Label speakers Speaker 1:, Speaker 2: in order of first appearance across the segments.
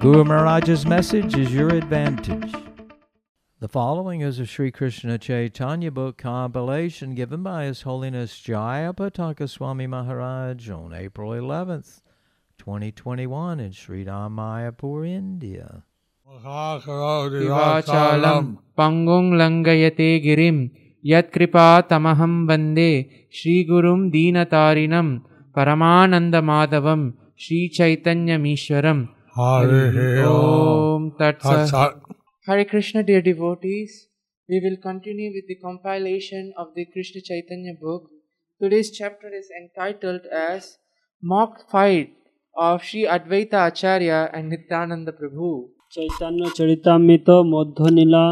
Speaker 1: Guru Maharaj's message is your advantage. The following is a Sri Krishna Chaitanya book compilation given by His Holiness Jayapataka Swami Maharaj on April 11th, 2021 in Sri Mayapur, India.
Speaker 2: Divachalam Pangong Langayate Girim Yatkripa Tamaham Vande Sri Gurum Dinatarinam Paramananda Madhavam Sri Chaitanya Mishwaram
Speaker 3: Hare
Speaker 2: Om Tat. Hare Krishna, dear devotees. We will continue with the compilation of the Krishna Chaitanya book. Today's chapter is entitled as Mock Fight of Sri Advaita Acharya and Nityananda Prabhu.
Speaker 4: Chaitanya Charitamrita Madhyalila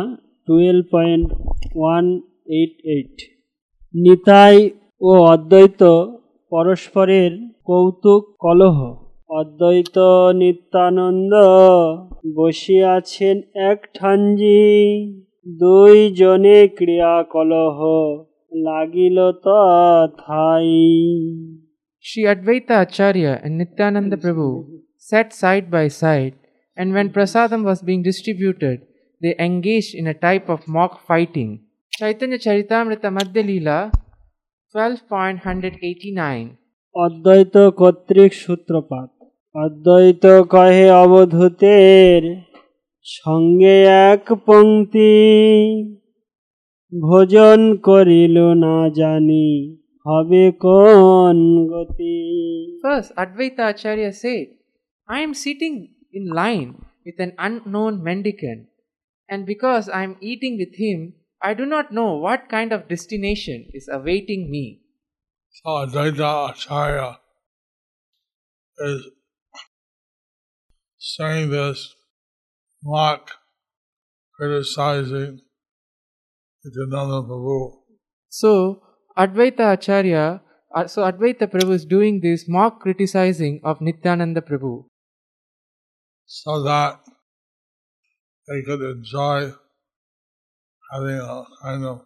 Speaker 4: twelve point one eight eight Nitai ও অদ্বৈত পরস্পরের কৌতুক কলহ অদ্বৈত নিত্যানন্দ বসিয়াছেন এক ঠাঞ্জি দুই জনে ক্রিয়া কলহ লাগিল তথাই
Speaker 2: Sri Advaita Acharya and Nityananda Prabhu sat side by side, and when prasadam was being distributed, they engaged in a type of mock fighting. Chaitanya Charitamrita Madhya Leela 12.189
Speaker 4: অদ্বৈত কর্তৃক সূত্রপাত অদ্বৈত কহে অবধূতের সঙ্গে এক পংক্তি ভোজন করিল না জানি হবে কোন গতি
Speaker 2: First, Advaita Acharya said, I am sitting in line with an unknown mendicant, and because I am eating with him, I do not know what kind of destination is awaiting me.
Speaker 3: So Advaita Acharya is saying this mock criticizing Nityananda Prabhu.
Speaker 2: So, Advaita Acharya, uh, so Advaita Prabhu is doing this mock criticizing of Nityananda Prabhu
Speaker 3: so that they could enjoy having a kind of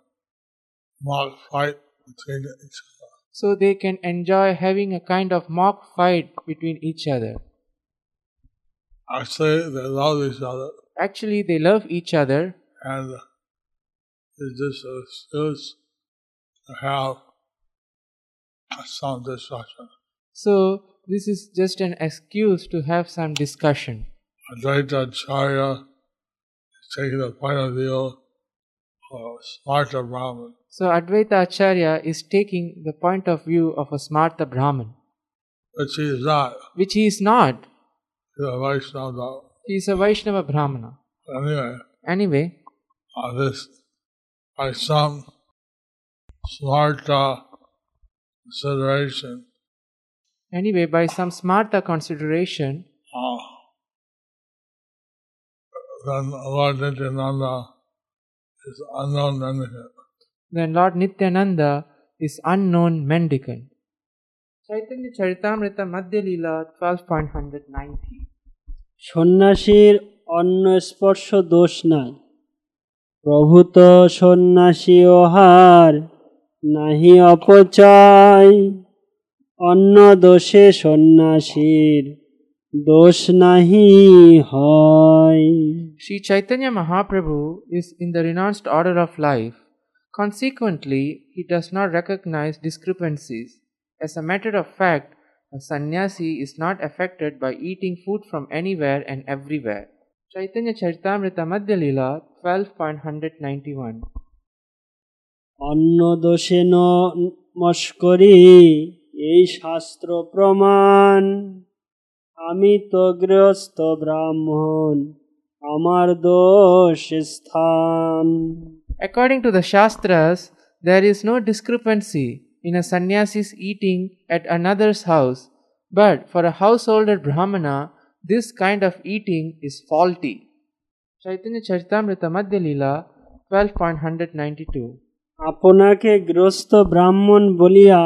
Speaker 3: mock fight between each other.
Speaker 2: so they can enjoy having a kind of mock fight between each other.
Speaker 3: Actually, they love each other,
Speaker 2: Actually, they love each other,
Speaker 3: and it's just an excuse to have some discussion.
Speaker 2: so this is just an excuse to have some discussion.
Speaker 3: Advaita Acharya is uh, taking the point of view of Smarta Brahman,
Speaker 2: So, Advaita Acharya is taking the point of view of a Smarta Brahman,
Speaker 3: which he is not.
Speaker 2: which he is not.
Speaker 3: He's a Vaishnava.
Speaker 2: He is a Vaishnava Brahmana.
Speaker 3: Anyway,
Speaker 2: Anyway,
Speaker 3: uh, this by some Smarta consideration,
Speaker 2: anyway, by some Smarta consideration,
Speaker 3: uh, then Lord Nityananda is unknown mendicant.
Speaker 2: then Lord Nityananda is unknown mendicant. Chaitanya Charitamrita Madhya Leela 12.190
Speaker 4: সন্ন্যাসীর অন্ন স্পর্শ দোষ নাই প্রভু তো সন্ন্যাসী ওহার নাহি অপচয় অন্য দোষে সন্ন্যাসীর দোষ নাহি হয়
Speaker 2: Sri Chaitanya Mahaprabhu is in the renounced order of life. Consequently, he does not recognize discrepancies. As a matter of fact, a sannyasi is not affected by eating food from anywhere and everywhere. Chaitanya Charitamrita Madhya Leela 12.191
Speaker 4: অন্য দোষে ন মস্করি এই শাস্ত্র প্রমাণ আমি তো গৃহস্থ ব্রাহ্মণ আমার দোষ স্থান
Speaker 2: According to the Shastras, there is no discrepancy In a sannyasi's eating at another's house, but for a householder Brahmana, this kind of eating is faulty. Chaitanya Charitamrita Madhya Lila 12.192
Speaker 4: আপনাকে গ্রস্ত ব্রাহ্মণ বলিয়া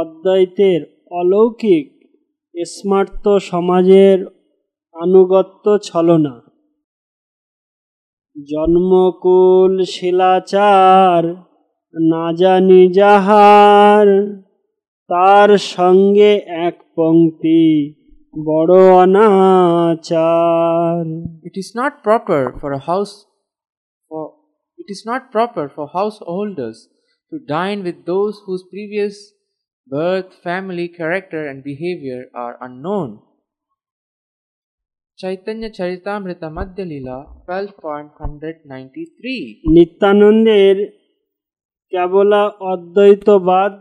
Speaker 4: অদ্বৈতের অলৌকিক স্মার্ত সমাজের আনুগত্য ছলনা জন্মকুল শিলাচার না জানি যাহার তার সঙ্গে এক পংক্তি বড় অনাচার
Speaker 2: It is not proper for a house for it is not proper for householders to dine with those whose previous birth, family, character, and behavior are unknown. Chaitanya Charitamrita Madhya Lila 12.193
Speaker 4: নিত্যানন্দের কেবলা অদ্বৈতবাদ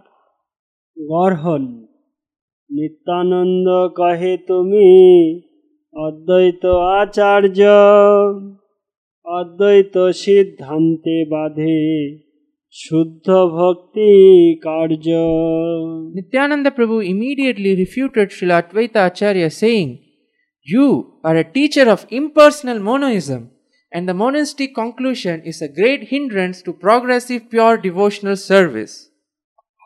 Speaker 4: গর্হন নিত্যানন্দ কহে তুমি অদ্বৈত আচার্য অদ্বৈত সিদ্ধান্তে বাধে শুদ্ধ ভক্তি কার্য
Speaker 2: Nityananda Prabhu immediately refuted Srila Advaita Acharya saying, You are a teacher of impersonal monoism, and the monistic conclusion is a great hindrance to progressive pure devotional service.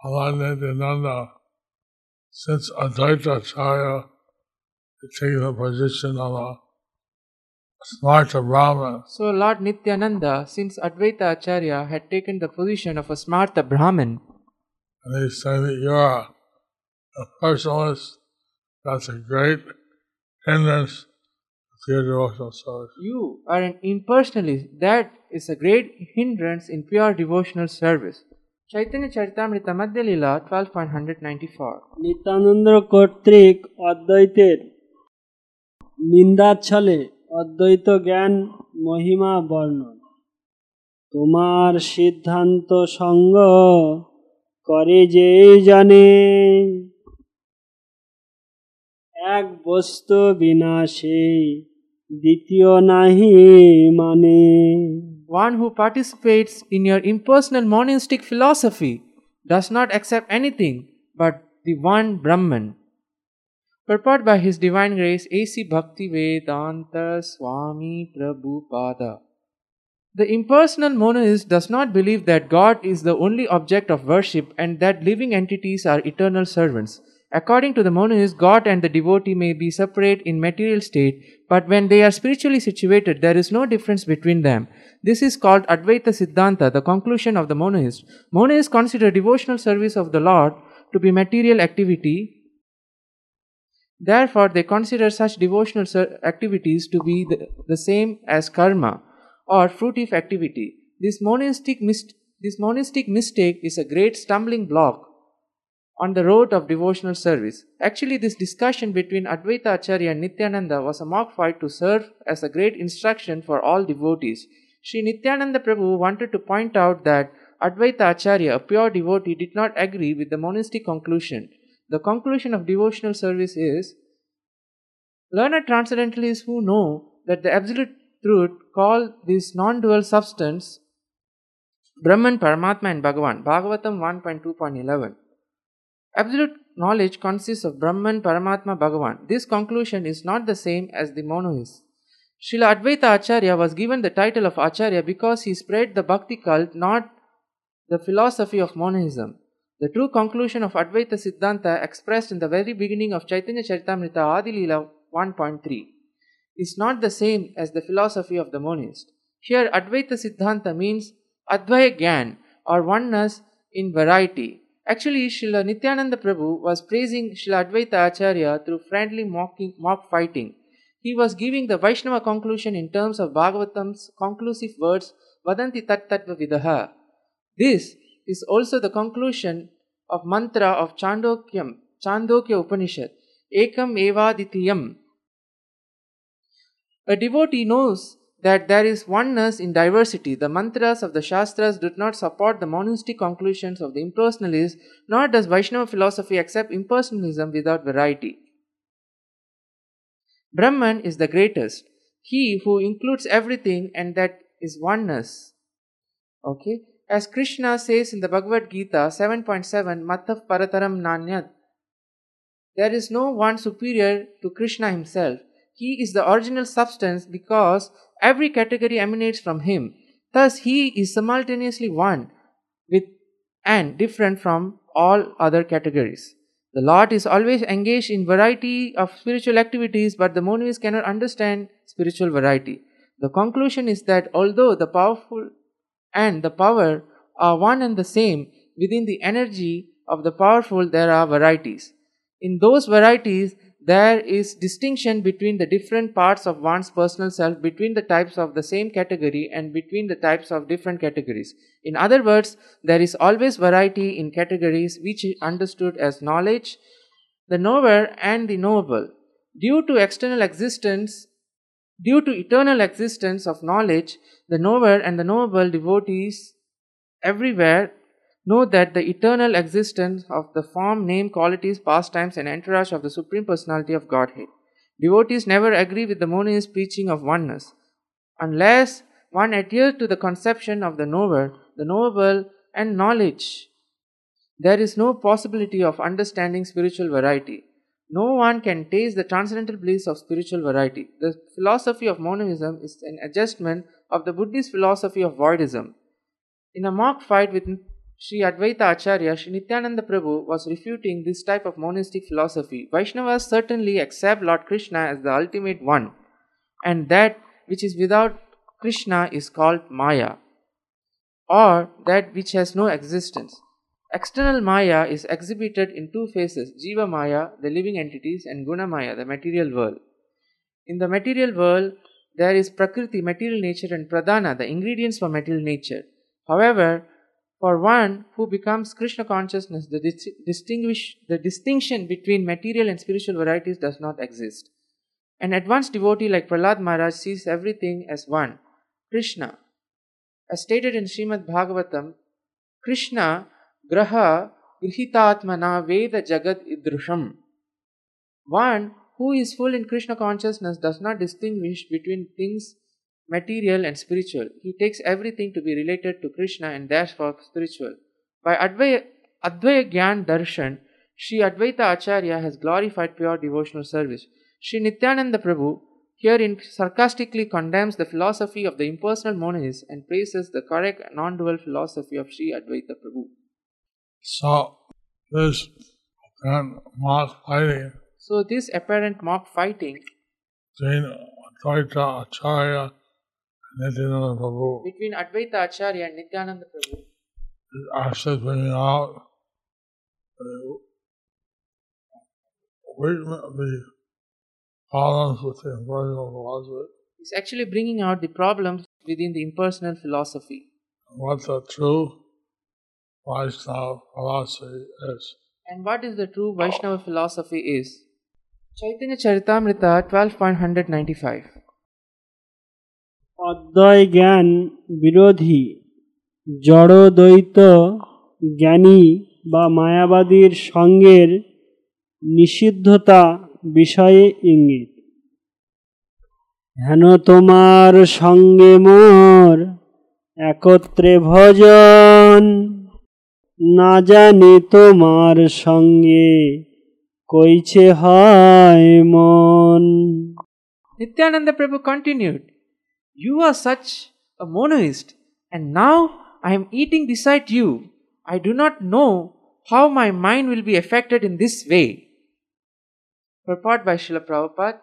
Speaker 3: Nanda, since Advaita Acharya taking the position of a Smarta Brahman,
Speaker 2: So Lord Nityananda, since Advaita Acharya had taken the position of a Smarta Brahmin,
Speaker 3: and he's saying that you're a personalist, that's a great hindrance
Speaker 2: you are an impersonalist, that is a great hindrance in pure devotional service. Chaitanya Charitamrita Madhya Lila 12.194
Speaker 4: Nityananda কর্তৃক অদ্বৈতের নিন্দাচ্ছলে অদ্বৈত জ্ঞান মহিমা বর্ণন তোমার সিদ্ধান্ত সঙ্গ করে যে জানে এক বস্তু বিনাশে দ্বিতীয় নাহি মানে
Speaker 2: One who participates in your impersonal monistic philosophy does not accept anything but the one Brahman. Purport by His Divine Grace A.C. Bhakti Vedanta Swami Prabhupada. The impersonal monoist does not believe that God is the only object of worship and that living entities are eternal servants. According to the monoist, God and the devotee may be separate in material state, but when they are spiritually situated, there is no difference between them. This is called Advaita Siddhanta, the conclusion of the monoist. Monists consider devotional service of the Lord to be material activity. Therefore, they consider such devotional activities to be the, the same as karma or fruitive activity. This monistic, this monastic mistake is a great stumbling block on the road of devotional service. Actually, this discussion between Advaita Acharya and Nityananda was a mock fight to serve as a great instruction for all devotees. Sri Nityananda Prabhu wanted to point out that Advaita Acharya, a pure devotee, did not agree with the monistic conclusion. The conclusion of devotional service is Learned transcendentalists who know that the absolute truth call this non dual substance Brahman, Paramatma, and Bhagavan. Bhagavatam 1.2.11. Absolute knowledge consists of Brahman, Paramatma, Bhagavan. This conclusion is not the same as the monoist. Srila Advaita Acharya was given the title of Acharya because he spread the Bhakti cult, not the philosophy of monism. The true conclusion of Advaita Siddhanta expressed in the very beginning of Chaitanya Charitamrita Adi Leela 1.3 is not the same as the philosophy of the monist. Here, Advaita Siddhanta means Advaya Gyan or oneness in variety. Actually, Srila Nityananda Prabhu was praising Srila Advaita Acharya through friendly mocking, mock fighting. He was giving the Vaishnava conclusion in terms of Bhagavatam's conclusive words Vadanti Tat Tattva Vidaha. This is also the conclusion of mantra of Chandokyam, Chandogya Upanishad, Ekam Evadvitiyam. A devotee knows that there is oneness in diversity. The mantras of the Shastras do not support the monistic conclusions of the impersonalists, nor does Vaishnava philosophy accept impersonalism without variety. Brahman is the greatest, he who includes everything and that is oneness. Okay? As Krishna says in the Bhagavad Gita 7.7, Mattav Parataram Nanyat, there is no one superior to Krishna himself. He is the original substance because every category emanates from Him. Thus, He is simultaneously one with and different from all other categories. The Lord is always engaged in variety of spiritual activities, but the monasteries cannot understand spiritual variety. The conclusion is that although the powerful and the power are one and the same, within the energy of the powerful there are varieties. In those varieties, there is distinction between the different parts of one's personal self, between the types of the same category, and between the types of different categories. In other words, there is always variety in categories which is understood as knowledge, the knower, and the knowable. Due to external existence, due to eternal existence of knowledge, the knower and the knowable devotees everywhere know that the eternal existence of the form, name, qualities, pastimes, and entourage of the Supreme Personality of Godhead. Devotees never agree with the monist's preaching of oneness. Unless one adheres to the conception of the knower, the knowable, and knowledge, there is no possibility of understanding spiritual variety. No one can taste the transcendental bliss of spiritual variety. The philosophy of monism is an adjustment of the Buddhist philosophy of voidism. In a mock fight with Sri Advaita Acharya, Sri Nityananda Prabhu was refuting this type of monistic philosophy. Vaishnavas certainly accept Lord Krishna as the ultimate one, and that which is without Krishna is called Maya, or that which has no existence. External Maya is exhibited in two phases Jiva Maya, the living entities, and Guna Maya, the material world. In the material world, there is Prakriti, material nature, and Pradhana, the ingredients for material nature. However, for one who becomes Krishna consciousness, the, dis- distinguish, the distinction between material and spiritual varieties does not exist. An advanced devotee like Prahlad Maharaj sees everything as one Krishna. As stated in Srimad Bhagavatam, Krishna graha grihitatmana veda jagat idrusham. One who is full in Krishna consciousness does not distinguish between things material and spiritual. He takes everything to be related to Krishna and therefore spiritual. By Advaya, Advaya Gyan Darshan, Sri Advaita Acharya has glorified pure devotional service. Sri Nityananda Prabhu herein sarcastically condemns the philosophy of the impersonal monist and praises the correct non-dual philosophy of Sri Advaita Prabhu.
Speaker 3: So this apparent mock fighting
Speaker 2: So this apparent mock fighting
Speaker 3: between Advaita Acharya Nityananda Prabhu.
Speaker 2: Between Advaita Acharya and Nityananda Prabhu.
Speaker 3: Actually bringing out the problems with the impersonal philosophy,
Speaker 2: is actually bringing out the problems within the impersonal philosophy.
Speaker 3: What the true Vaishnava philosophy is.
Speaker 2: and what is the true Vaishnava philosophy is. Chaitanya Charitamrita 12.195
Speaker 4: অদ্বয় জ্ঞান বিরোধী জড়দ্বৈত জ্ঞানী বা মায়াবাদীর সঙ্গের নিষিদ্ধতা বিষয়ে ইঙ্গিত। হেন তোমার সঙ্গে মোর একত্রে ভজন না জানি তোমার সঙ্গে কইছে হয় মন।
Speaker 2: Nityananda Prabhu continued, You are such a monoist, and now I am eating beside you. I do not know how my mind will be affected in this way. Purport by Srila Prabhupada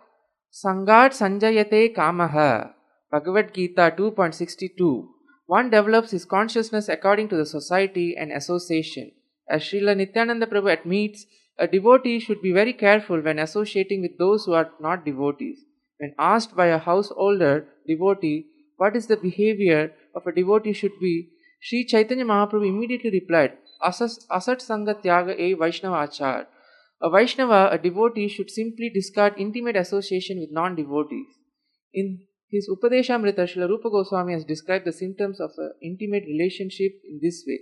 Speaker 2: Sangat Sanjayate Kamaha Bhagavad Gita 2.62 One develops his consciousness according to the society and association. As Srila Nityananda Prabhu admits, a devotee should be very careful when associating with those who are not devotees. When asked by a householder devotee what is the behavior of a devotee should be, Sri Chaitanya Mahaprabhu immediately replied, Asat Sanga Tyaga e Vaishnava Achar. A Vaishnava, a devotee, should simply discard intimate association with non devotees. In his Upadeshamrita, Srila Rupa Goswami has described the symptoms of an intimate relationship in this way.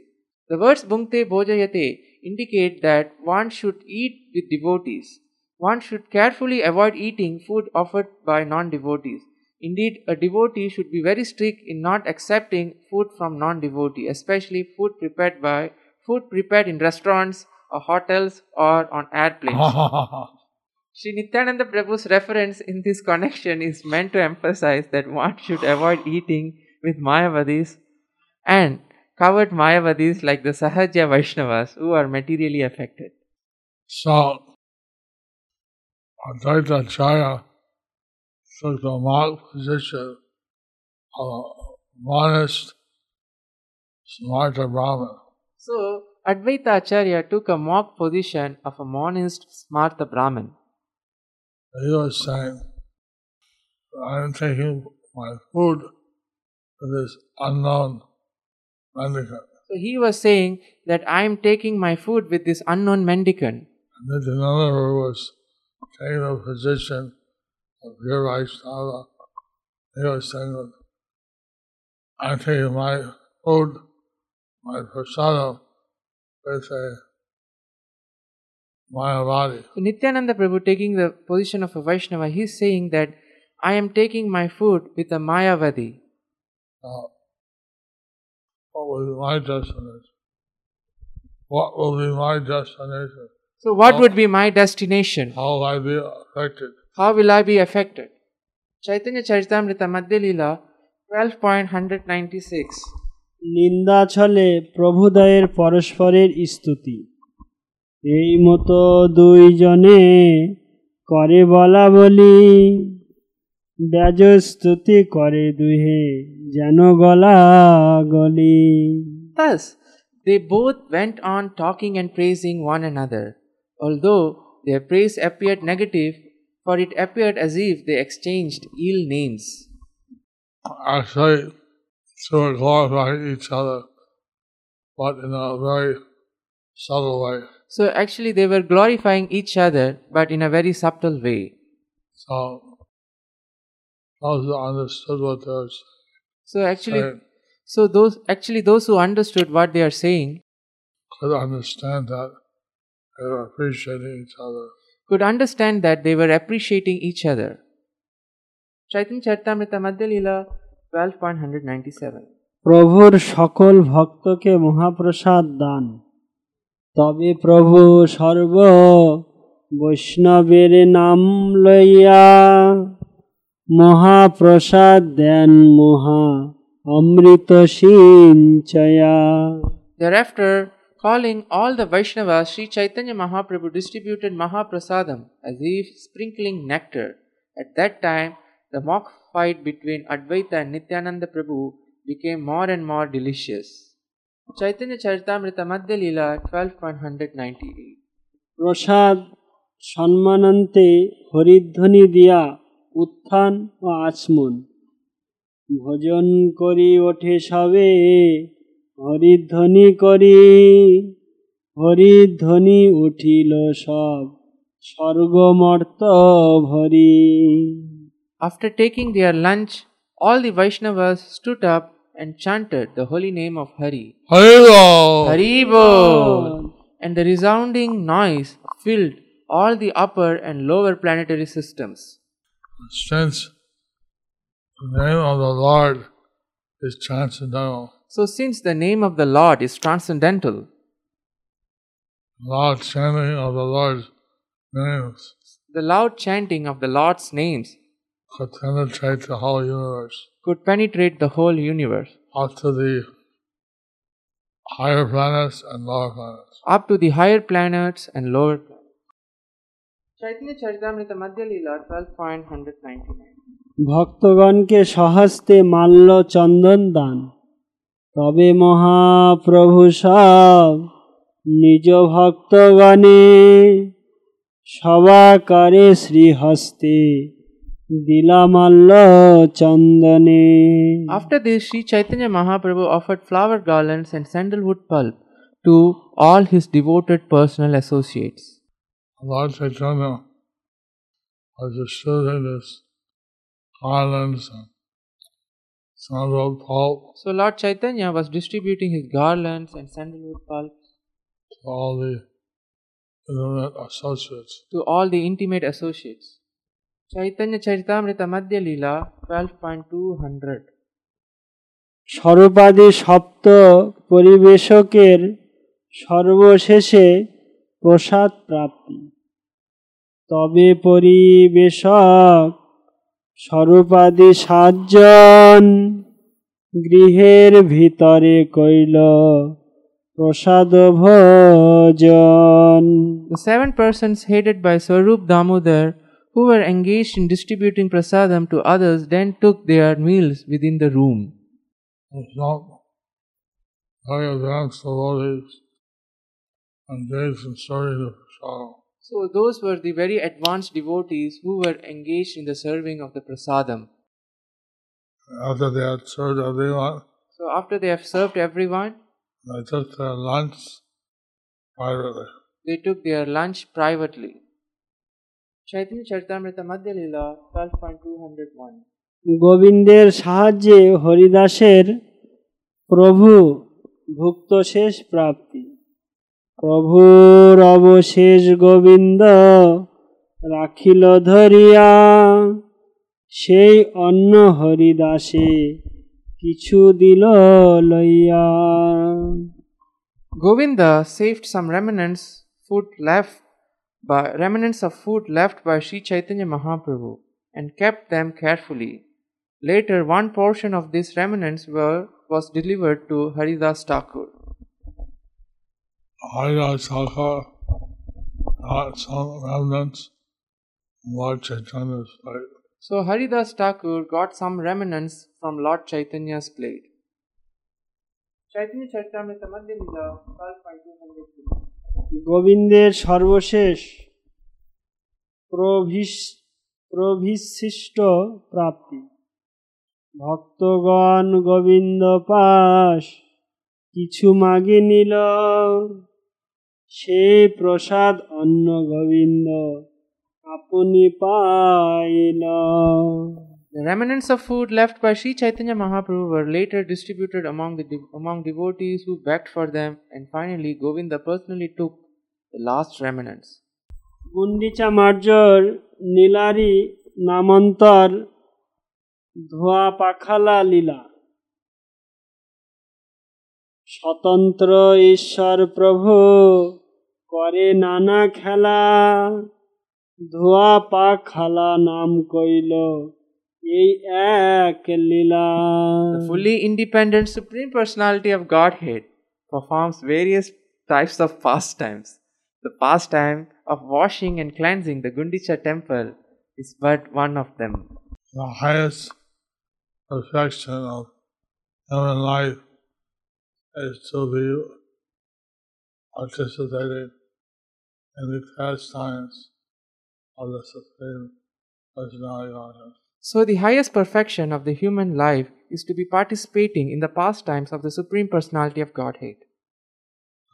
Speaker 2: The words Bhunkte Bhojayate indicate that one should eat with devotees. One should carefully avoid eating food offered by non devotees. Indeed, a devotee should be very strict in not accepting food from non devotee, especially food prepared by food prepared in restaurants or hotels or on airplanes. Sri Nityananda Prabhu's reference in this connection is meant to emphasize that one should avoid eating with Mayavadis and coward Mayavadis like the Sahajiya Vaishnavas who are materially affected.
Speaker 3: So, Advaita Acharya took the mock position of a modest, smarta Brahmin.
Speaker 2: So, Advaita Acharya took a mock position of a monist Smarta Brahmin.
Speaker 3: He was saying, I am taking my food to this unknown mendicant.
Speaker 2: So, he was saying that I am taking my food with this unknown mendicant.
Speaker 3: And Nityananda was taking the position of your Vaishnava. He was saying that I'm taking my food, my prasadam, with a Mayavadi.
Speaker 2: So Nityananda Prabhu taking the position of a Vaishnava, he is saying that I am taking my food with a Mayavadi.
Speaker 3: Now, what will be my destination? What will be my destination?
Speaker 2: So what
Speaker 3: How-
Speaker 2: would be my destination?
Speaker 3: How will I be affected?
Speaker 2: How will I be affected? Chaitanya Charitamrita Madhya Lila 12.196
Speaker 4: নিন্দা ছলে প্রভুদয়ের পরস্পরের স্তুতি এই মতো দুইজনে করে বলা বলি ব্যাজ স্তুতি করে দুহে যেন গলা গলি
Speaker 2: Thus, they both went on talking and praising one another, although their praise appeared negative, for it appeared as if they exchanged ill names.
Speaker 3: Actually, to glorify each other, but in a very subtle way.
Speaker 2: So actually, they were glorifying each other, but in a very subtle way.
Speaker 3: So, those who understood what they were
Speaker 2: So actually,
Speaker 3: saying
Speaker 2: so those actually those who understood what they are saying
Speaker 3: could understand that they were appreciating each other.
Speaker 2: could understand that they were appreciating each other. Chaitanya Charitamrita Madhya Lila 12.197
Speaker 4: প্রভুর সকল ভক্তকে মহাপ্রসাদ দান তবে প্রভু সর্ব বৈষ্ণবের নাম লইয়া মহাপ্রসাদ দেন মহা অমৃত সিঞ্চয়া
Speaker 2: Thereafter, calling all the Vaishnavas, Sri Chaitanya Mahaprabhu distributed Mahaprasadam as if sprinkling nectar. At that time, the mock fight between Advaita and Nityananda Prabhu became more and more delicious. Chaitanya Charitamrita Madhya Lila 12.198
Speaker 4: প্রসাদ সম্মানান্তে হরিধ্বনি দিয়া উত্থান ও আচমন ভোজন করি ওঠে সবে হরিধ্বনি করি হরিধ্বনি উঠিল সব স্বর্গমর্ত ভরি
Speaker 2: After taking their lunch, all the Vaishnavas stood up and chanted the holy name of Hari.
Speaker 3: Haribo!
Speaker 2: Hari Bol! And the resounding noise filled all the upper and lower planetary systems.
Speaker 3: Since the name of the Lord is transcendental,
Speaker 2: So, since the name of the Lord is transcendental,
Speaker 3: loud chanting of the Lord's names
Speaker 2: the loud chanting of the Lord's names
Speaker 3: could penetrate the whole universe
Speaker 2: could penetrate the whole universe,
Speaker 3: up to the higher planets and lower planets.
Speaker 2: up to the higher planets and lower planets. Chaitanya Charitamrita Madhya Lila 12.199
Speaker 4: ভক্তগণকে সহস্তে মাল্য চন্দন দান তবে মহাপ্রভু সব নিজ ভক্তগণে সবাকারে শ্রীহস্তে দিলামাল্য চন্দনে
Speaker 2: After this, Sri Chaitanya Mahaprabhu offered flower garlands and sandalwood pulp to all his devoted personal associates.
Speaker 3: Lord Chaitanya was distributing this garlands and sandal pulp
Speaker 2: So Lord Chaitanya was distributing his garlands and sandalwood pulp
Speaker 3: to all the intimate associates.
Speaker 2: to all the intimate associates. Chaitanya Charitamrita Madhya Lila 12.200
Speaker 4: স্বরূপাদি সপ্ত পরিবেশকের সর্বশেষে প্রসাদ প্রাপ্তি তবে পরিবেশক স্বরূপাদি সাতজন গৃহের ভিতরে কইল প্রসাদ ভোজন
Speaker 2: The seven persons headed by Swarup Damodar, who were engaged in distributing prasadam to others, then took their meals within the room.
Speaker 3: Some very advanced devotees engaged in serving the prasada.
Speaker 2: So, those were the very advanced devotees who were engaged in the serving of the prasadam.
Speaker 3: After they had served everyone,
Speaker 2: So, after they have served everyone,
Speaker 3: they took their lunch privately.
Speaker 2: they took their lunch privately. Chaitanya Charitamrita Madhya Lila 12.201
Speaker 4: গোবিন্দের সাহায্যে হরিদাসের প্রভু ভুক্ত শেষ প্রাপ্তি প্রভুর অবশেষ গোবিন্দ রাখিল ধরিয়া সেই অন্ন হরিদাসে কিছু দিল লইয়া
Speaker 2: Govinda saved some remnants food left by remnants of food left by Sri Chaitanya Mahaprabhu and kept them carefully. Later, one portion of these remnants were, was delivered to Haridas Thakur.
Speaker 3: Haridas Thakur got some remnants Lord Chaitanya's plate.
Speaker 2: So Haridas Thakur got some remnants from Lord Chaitanya's plate. Charitamrita Madhya Lila 12.202
Speaker 4: গোবিন্দের সর্বশেষ প্রভিস- প্রভিশিষ্ট প্রাপ্তি ভক্তগণ গোবিন্দ পাশ কিছু মাগে নিল সেই প্রসাদ অন্ন গোবিন্দ আপনি পাইল
Speaker 2: The remnants of food left by Sri Chaitanya Mahaprabhu were later distributed among the de- among devotees who begged for them, and finally Govinda personally took the last remnants.
Speaker 4: Gundicha মার্জর নীলারি নামান্তর ধোয়া পাখালা লীলা স্বতন্ত্র ঈশ্বর প্রভু করে নানা খেলা ধোয়া পাখালা নাম কইল এই এক লীলা
Speaker 2: The fully independent Supreme Personality of Godhead performs various types of pastimes. The pastime of washing and cleansing the Gundicha temple is but one of them.
Speaker 3: The highest perfection of human life is to be participating in the pastimes of the Supreme.
Speaker 2: So, the highest perfection of the human life is to be participating in the pastimes of the Supreme Personality of Godhead.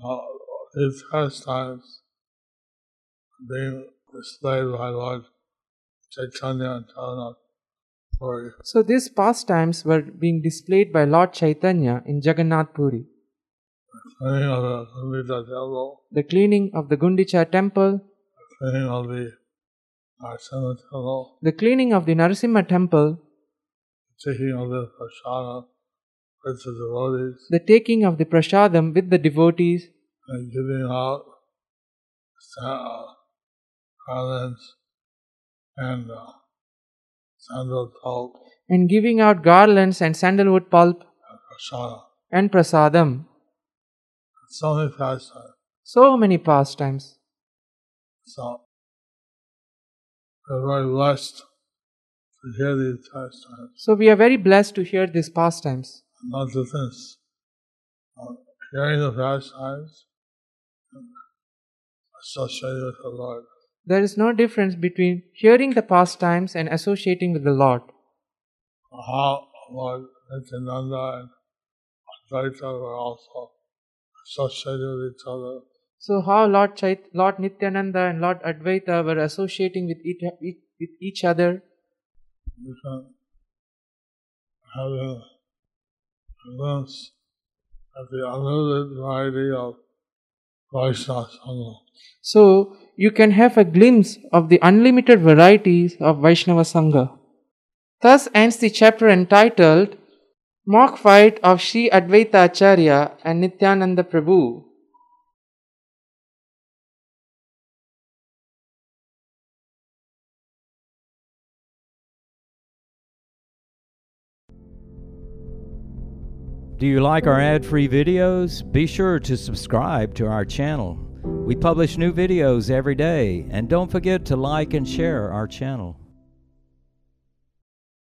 Speaker 3: Uh, pastimes being displayed by Lord Chaitanya and Jagannath Puri.
Speaker 2: So, these pastimes were being displayed by Lord Chaitanya in Jagannath Puri.
Speaker 3: The Gundicha temple,
Speaker 2: The cleaning of the Gundicha temple,
Speaker 3: the Arsana temple,
Speaker 2: the cleaning of the Narasimha temple,
Speaker 3: the prasada with the devotees,
Speaker 2: the taking of the prasadam with the devotees,
Speaker 3: and giving out garlands and uh, sandal pulp
Speaker 2: and giving out garlands and sandalwood pulp
Speaker 3: and prasada.
Speaker 2: and prasadam.
Speaker 3: So many pastimes.
Speaker 2: So many pastimes.
Speaker 3: So we're very blessed to hear these pastimes.
Speaker 2: So, we are very blessed to hear these pastimes.
Speaker 3: Not just this. Hearing the pastimes associated with the Lord.
Speaker 2: There is no difference between hearing the pastimes and associating with the Lord.
Speaker 3: How Lord Nityananda and Advaita were also associated with each other.
Speaker 2: So, how Lord, Chait- Lord Nityananda and Lord Advaita were associating with each, with each other.
Speaker 3: You can have a glimpse at the unlimited variety of Vaishnava
Speaker 2: So, you can have a glimpse of the unlimited varieties of Vaishnava Sangha. Thus ends the chapter entitled Mock fight of Sri Advaita Acharya and Nityananda Prabhu.
Speaker 1: Do you like our ad free videos? Be sure to subscribe to our channel. We publish new videos every day, and don't forget to like and share our channel.